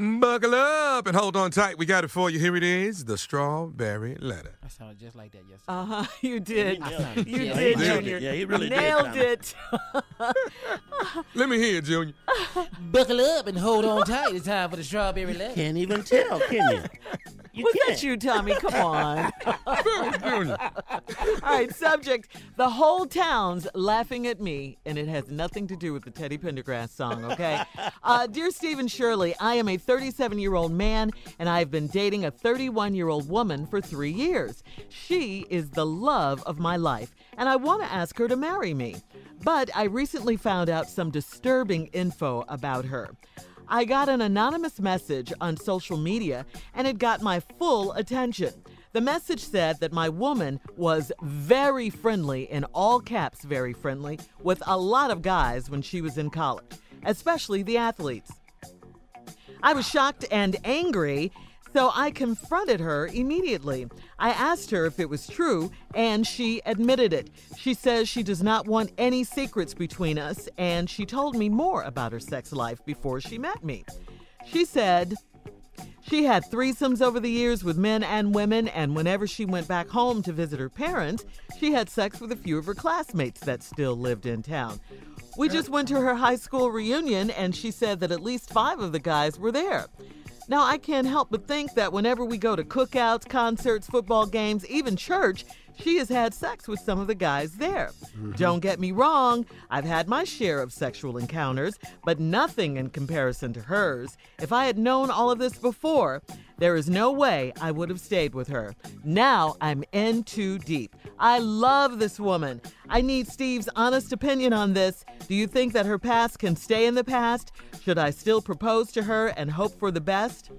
Buckle up and hold on tight. We got it for you. Here it is the strawberry letter. I sounded just like that yesterday. Uh huh. You did. I You just did, like that. Junior. Yeah, he really Nailed Tommy. it. Let me hear it, Junior. Buckle up and hold on tight. It's time for the strawberry letter. Can't even tell, can you? You Was that you, Tommy? Come on. All right, subject. The whole town's laughing at me, and it has nothing to do with the Teddy Pendergrass song, okay? Uh, Dear Stephen Shirley, I am a 37 year old man, and I've been dating a 31 year old woman for three years. She is the love of my life, and I want to ask her to marry me. But I recently found out some disturbing info about her. I got an anonymous message on social media and it got my full attention. The message said that my woman was very friendly, in all caps, very friendly, with a lot of guys when she was in college, especially the athletes. I was shocked and angry, so I confronted her immediately. I asked her if it was true, and she admitted it. She says she does not want any secrets between us, and she told me more about her sex life before she met me. She said, she had threesomes over the years with men and women, and whenever she went back home to visit her parents, she had sex with a few of her classmates that still lived in town. We just went to her high school reunion, and she said that at least five of the guys were there. Now, I can't help but think that whenever we go to cookouts, concerts, football games, even church, she has had sex with some of the guys there. Mm-hmm. Don't get me wrong, I've had my share of sexual encounters, but nothing in comparison to hers. If I had known all of this before, there is no way I would have stayed with her. Now I'm in too deep. I love this woman. I need Steve's honest opinion on this. Do you think that her past can stay in the past? Should I still propose to her and hope for the best?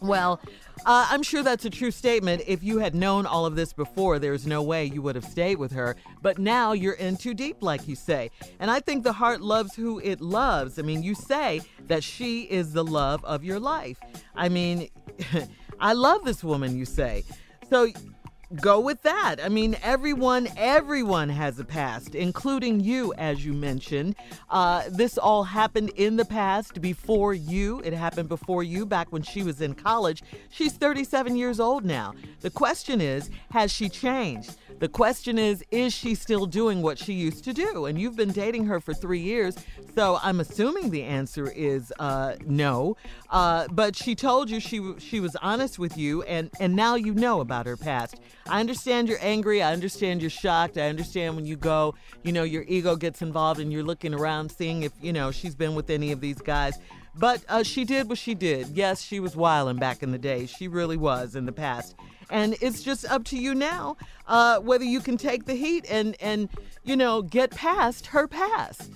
Well, uh, I'm sure that's a true statement. If you had known all of this before, there's no way you would have stayed with her. But now you're in too deep, like you say. And I think the heart loves who it loves. I mean, you say that she is the love of your life. I mean, I love this woman, you say. So go with that. I mean, everyone, everyone has a past, including you, as you mentioned. Uh, this all happened in the past before you. It happened before you back when she was in college. She's 37 years old now. The question is, has she changed? The question is, is she still doing what she used to do? And you've been dating her for three years, so I'm assuming the answer is uh, no. Uh, but she told you she she was honest with you, and and now you know about her past. I understand you're angry. I understand you're shocked. I understand when you go, you know, your ego gets involved, and you're looking around, seeing if you know she's been with any of these guys. But uh, she did what she did. Yes, she was wilding back in the day. She really was in the past. And it's just up to you now uh, whether you can take the heat and, and, you know, get past her past.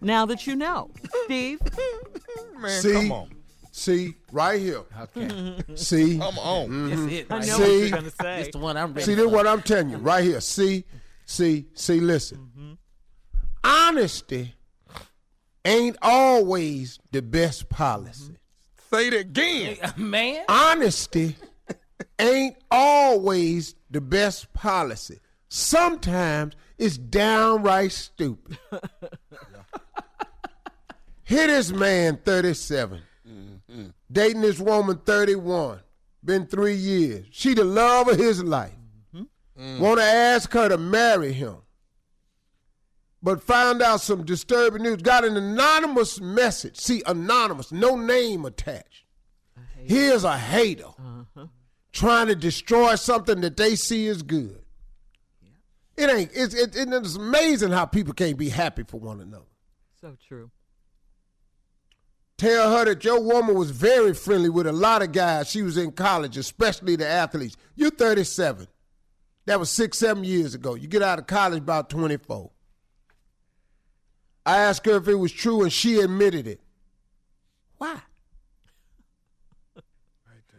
Now that you know. Steve? Man, See? come on. See, right here. Okay. See, Come on. Mm-hmm. That's it. I know here. what See? you're going to say. It's the one I'm ready see, this for. what I'm telling you right here. See, see, see. Listen, mm-hmm. honesty ain't always the best policy. Mm-hmm. Say it again. Man. Honesty ain't always the best policy. Sometimes it's downright stupid. Here this man, 37, dating this woman, 31, been three years. She the love of his life. Mm-hmm. Want to ask her to marry him. But found out some disturbing news. Got an anonymous message. See, anonymous, no name attached. Here's a hater uh-huh. trying to destroy something that they see as good. It ain't. It's, it, it- it's amazing how people can't be happy for one another. So true. Tell her that your woman was very friendly with a lot of guys. She was in college, especially the athletes. You're 37. That was six, seven years ago. You get out of college about 24. I asked her if it was true, and she admitted it. Why?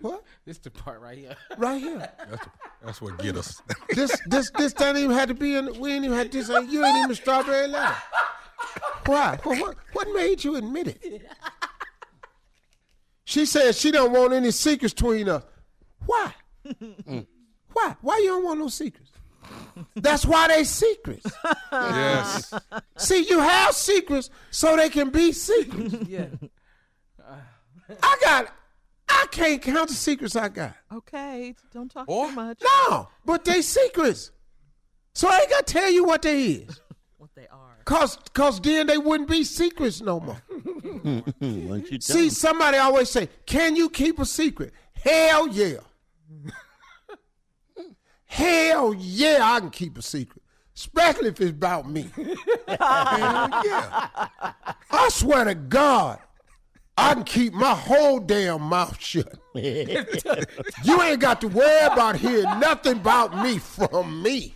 What? This the part right here. Right here. That's, that's what get us. This this this doesn't even have to be in. We ain't even had this. Uh, you ain't even a strawberry letter. Why? What, what what made you admit it? She said she don't want any secrets between us. Why? Why? Why you don't want no secrets? That's why they secrets. yes. See, you have secrets so they can be secrets. Yeah. I got, I can't count the secrets I got. Okay, don't talk Boy. too much. No, but they secrets. So I ain't got to tell you what they is. What they are. Cause, cause then they wouldn't be secrets no more. Once you tell See, 'em. somebody always say, "Can you keep a secret?" Hell yeah. Hell yeah, I can keep a secret, especially if it's about me. Hell yeah. I swear to God, I can keep my whole damn mouth shut. you ain't got to worry about hearing nothing about me from me.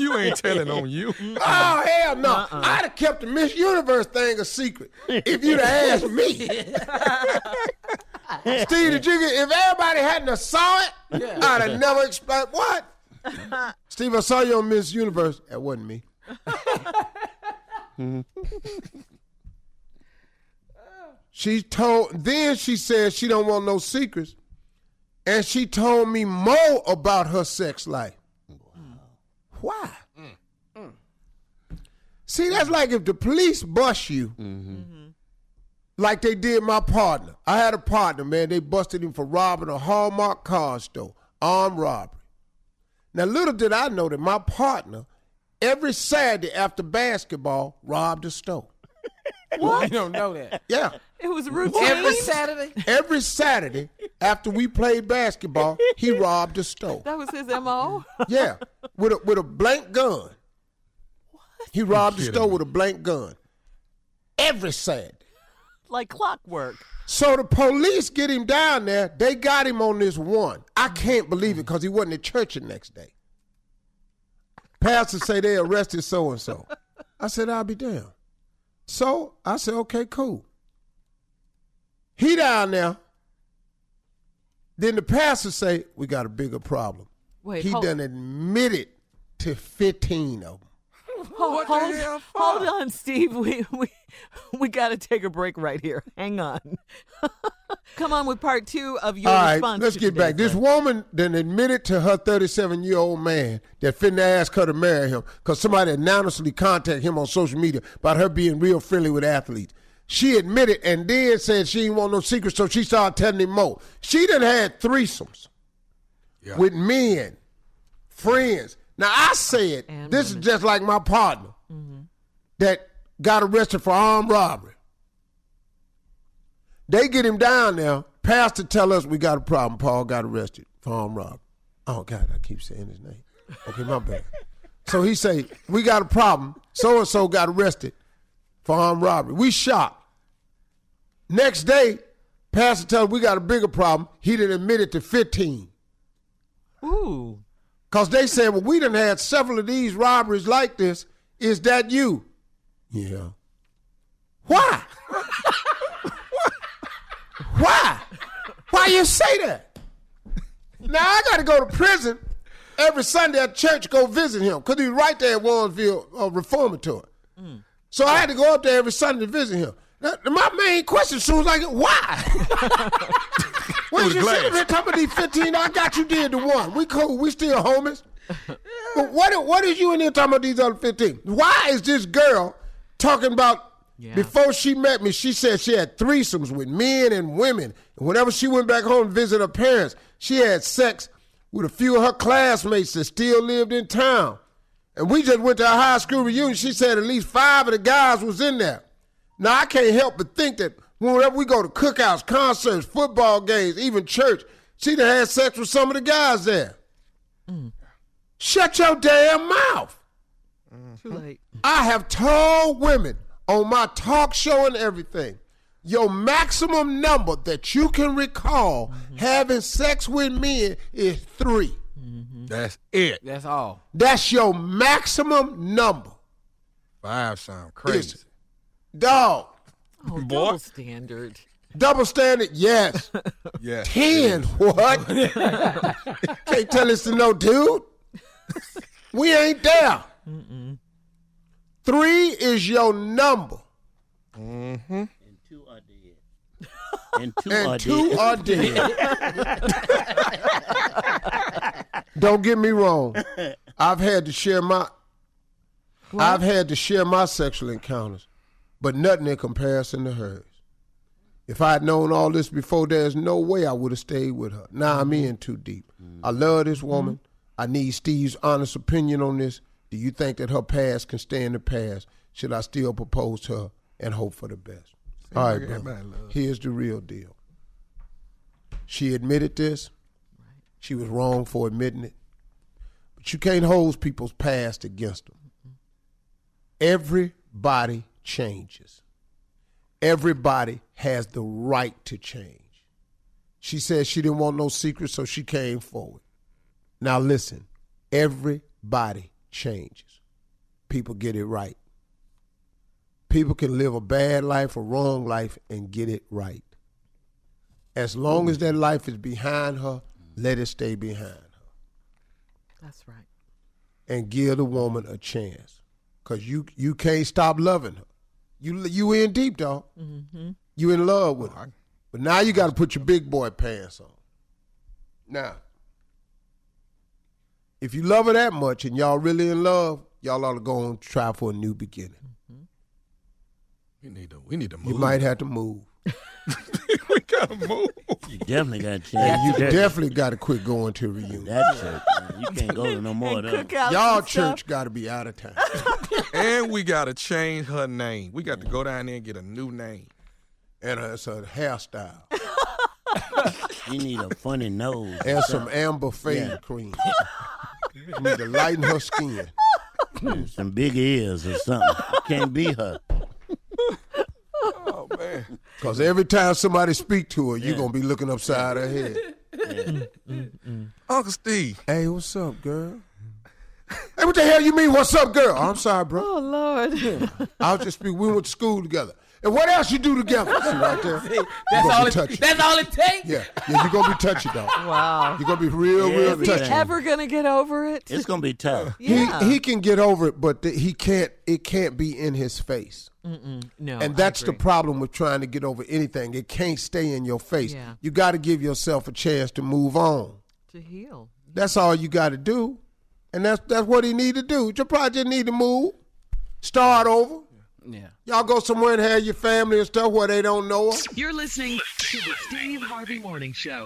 You ain't telling on you. Oh hell no! Uh-uh. I'd have kept the Miss Universe thing a secret if you'd have asked me. Steve, did you get? If everybody hadn't have saw it, I'd have never explained what. Steve, I saw you on Miss Universe. That wasn't me. she told. Then she said she don't want no secrets, and she told me more about her sex life. Why? Mm. Mm. See, that's like if the police bust you, mm-hmm. Mm-hmm. like they did my partner. I had a partner, man. They busted him for robbing a Hallmark car store, armed robbery. Now, little did I know that my partner, every Saturday after basketball, robbed a store. What? You don't know that. Yeah. It was routine. Every Saturday. Every Saturday after we played basketball, he robbed a store. that was his MO. Yeah, with a with a blank gun. What? He robbed a store me. with a blank gun. Every Saturday. like clockwork. So the police get him down there. They got him on this one. I can't believe it because he wasn't at church the next day. Pastor say they arrested so and so. I said I'll be damned. So I said okay, cool. He down there. Then the pastor say we got a bigger problem. Wait, he hold, done admitted to fifteen of them. hold, the hold, hell hold on, Steve. We we we got to take a break right here. Hang on. Come on with part two of your All right, response. let's to get back. today's This woman then admitted to her 37 year old man that finna ask her to marry him because somebody anonymously contacted him on social media about her being real friendly with athletes. She admitted and then said she didn't want no secrets, so she started telling him more. She done had threesomes Yeah. with men, friends. Now I said And this women. is just like my partner mm-hmm. that got arrested for armed robbery. They get him down there. Pastor tell us we got a problem. Paul got arrested for armed robbery. Oh God, I keep saying his name. Okay, my bad. So he say we got a problem. So and so got arrested for armed robbery. We shocked. Next day, Pastor tell us we got a bigger problem. He didn't admit it to 15. Ooh. Cause they said, well, we done had several of these robberies like this. Is that you? Yeah. Why? Why? Why you say that? Now I got to go to prison every Sunday at church go visit him because he's right there at Warrensville uh, Reformatory. So I had to go up there every Sunday to visit him. Now, my main question as soon as I get, why? When was you glass. sitting here talking about these 15, I got you did the one. We cool. We still homies. But what, what is you in here talking about these other 15? Why is this girl talking about Yeah. before she met me, she said she had threesomes with men and women. And whenever she went back home to visit her parents, she had sex with a few of her classmates that still lived in town. And we just went to a high school reunion. She said at least five of the guys was in there. Now I can't help but think that whenever we go to cookouts, concerts, football games, even church, she done had sex with some of the guys there. Shut your damn mouth. Too hmm. late. I have told women on my talk show and everything, your maximum number that you can recall mm-hmm. having sex with men is three. Mm-hmm. That's it. That's all. That's your maximum number. Five sound crazy. Is- Dog, Oh, Boy. double standard. double standard, yes. Yeah. Ten, what? Can't tell us to no dude. We ain't there. Three is your number, Mm-hmm. And two are dead. And two are two dead. are dead. Don't get me wrong. I've had to share my I've had to share my sexual encounters, but nothing in comparison to hers. If I had known all this before, there's no way I would have stayed with her. Now I'm in too deep. I love this woman. I need Steve's honest opinion on this. Do you think that her past can stay in the past? Should I still propose to her and hope for the best? All right, bro. Here's the real deal. She admitted this. She was wrong for admitting it. But you can't hold people's past against them. Everybody changes. Everybody has the right to change. She said she didn't want no secrets, so she came forward. Now listen, everybody changes. People get it right. People can live a bad life, a wrong life, and get it right. As long as that life is behind her, let it stay behind her. That's right. And give the woman a chance. Cause you you can't stop loving her. You you in deep, dog. Mm-hmm. You in love with her. But now you got to put your big boy pants on. Now, if you love her that much and y'all really in love, y'all ought to go and try for a new beginning. Mm-hmm. We need to. We need to move. You might have to move. we gotta move. You definitely got to change. And you definitely got to quit going to reunion. that church. man. You can't go to no more of And Y'all church got to be out of town. and we gotta change her name. We got to go down there and get a new name. and it's a hairstyle You need a funny nose. and some Ambi fade Yeah. cream. You need to lighten her skin. some big ears or something. Can't be her. Man. Because every time somebody speak to her, you're going to be looking upside her head. Uncle Steve. Hey, what's up, girl? Hey, what the hell you mean, what's up, girl? I'm sorry, bro. Oh Lord. I was just speaking. We went to school together. And what else you do together? See right there? That's all it. touchy. That's all it takes. Yeah, yeah, you're going to be touchy, dog. wow. You're going to be real, real Every touchy. time. Ever gonna get over it? It's gonna be tough. yeah. He, he can get over it, but the, he can't. It can't be in his face. Mm-mm, no. And I that's the problem with trying to get over anything. It can't stay in your face. Yeah. You got to give yourself a chance to move on. to heal. That's all you got to do, and that's that's what he need to do. Your project just need to move, start over. Yeah. Y'all go somewhere and have your family and stuff where they don't know her. You're listening to the Steve Harvey Morning Show.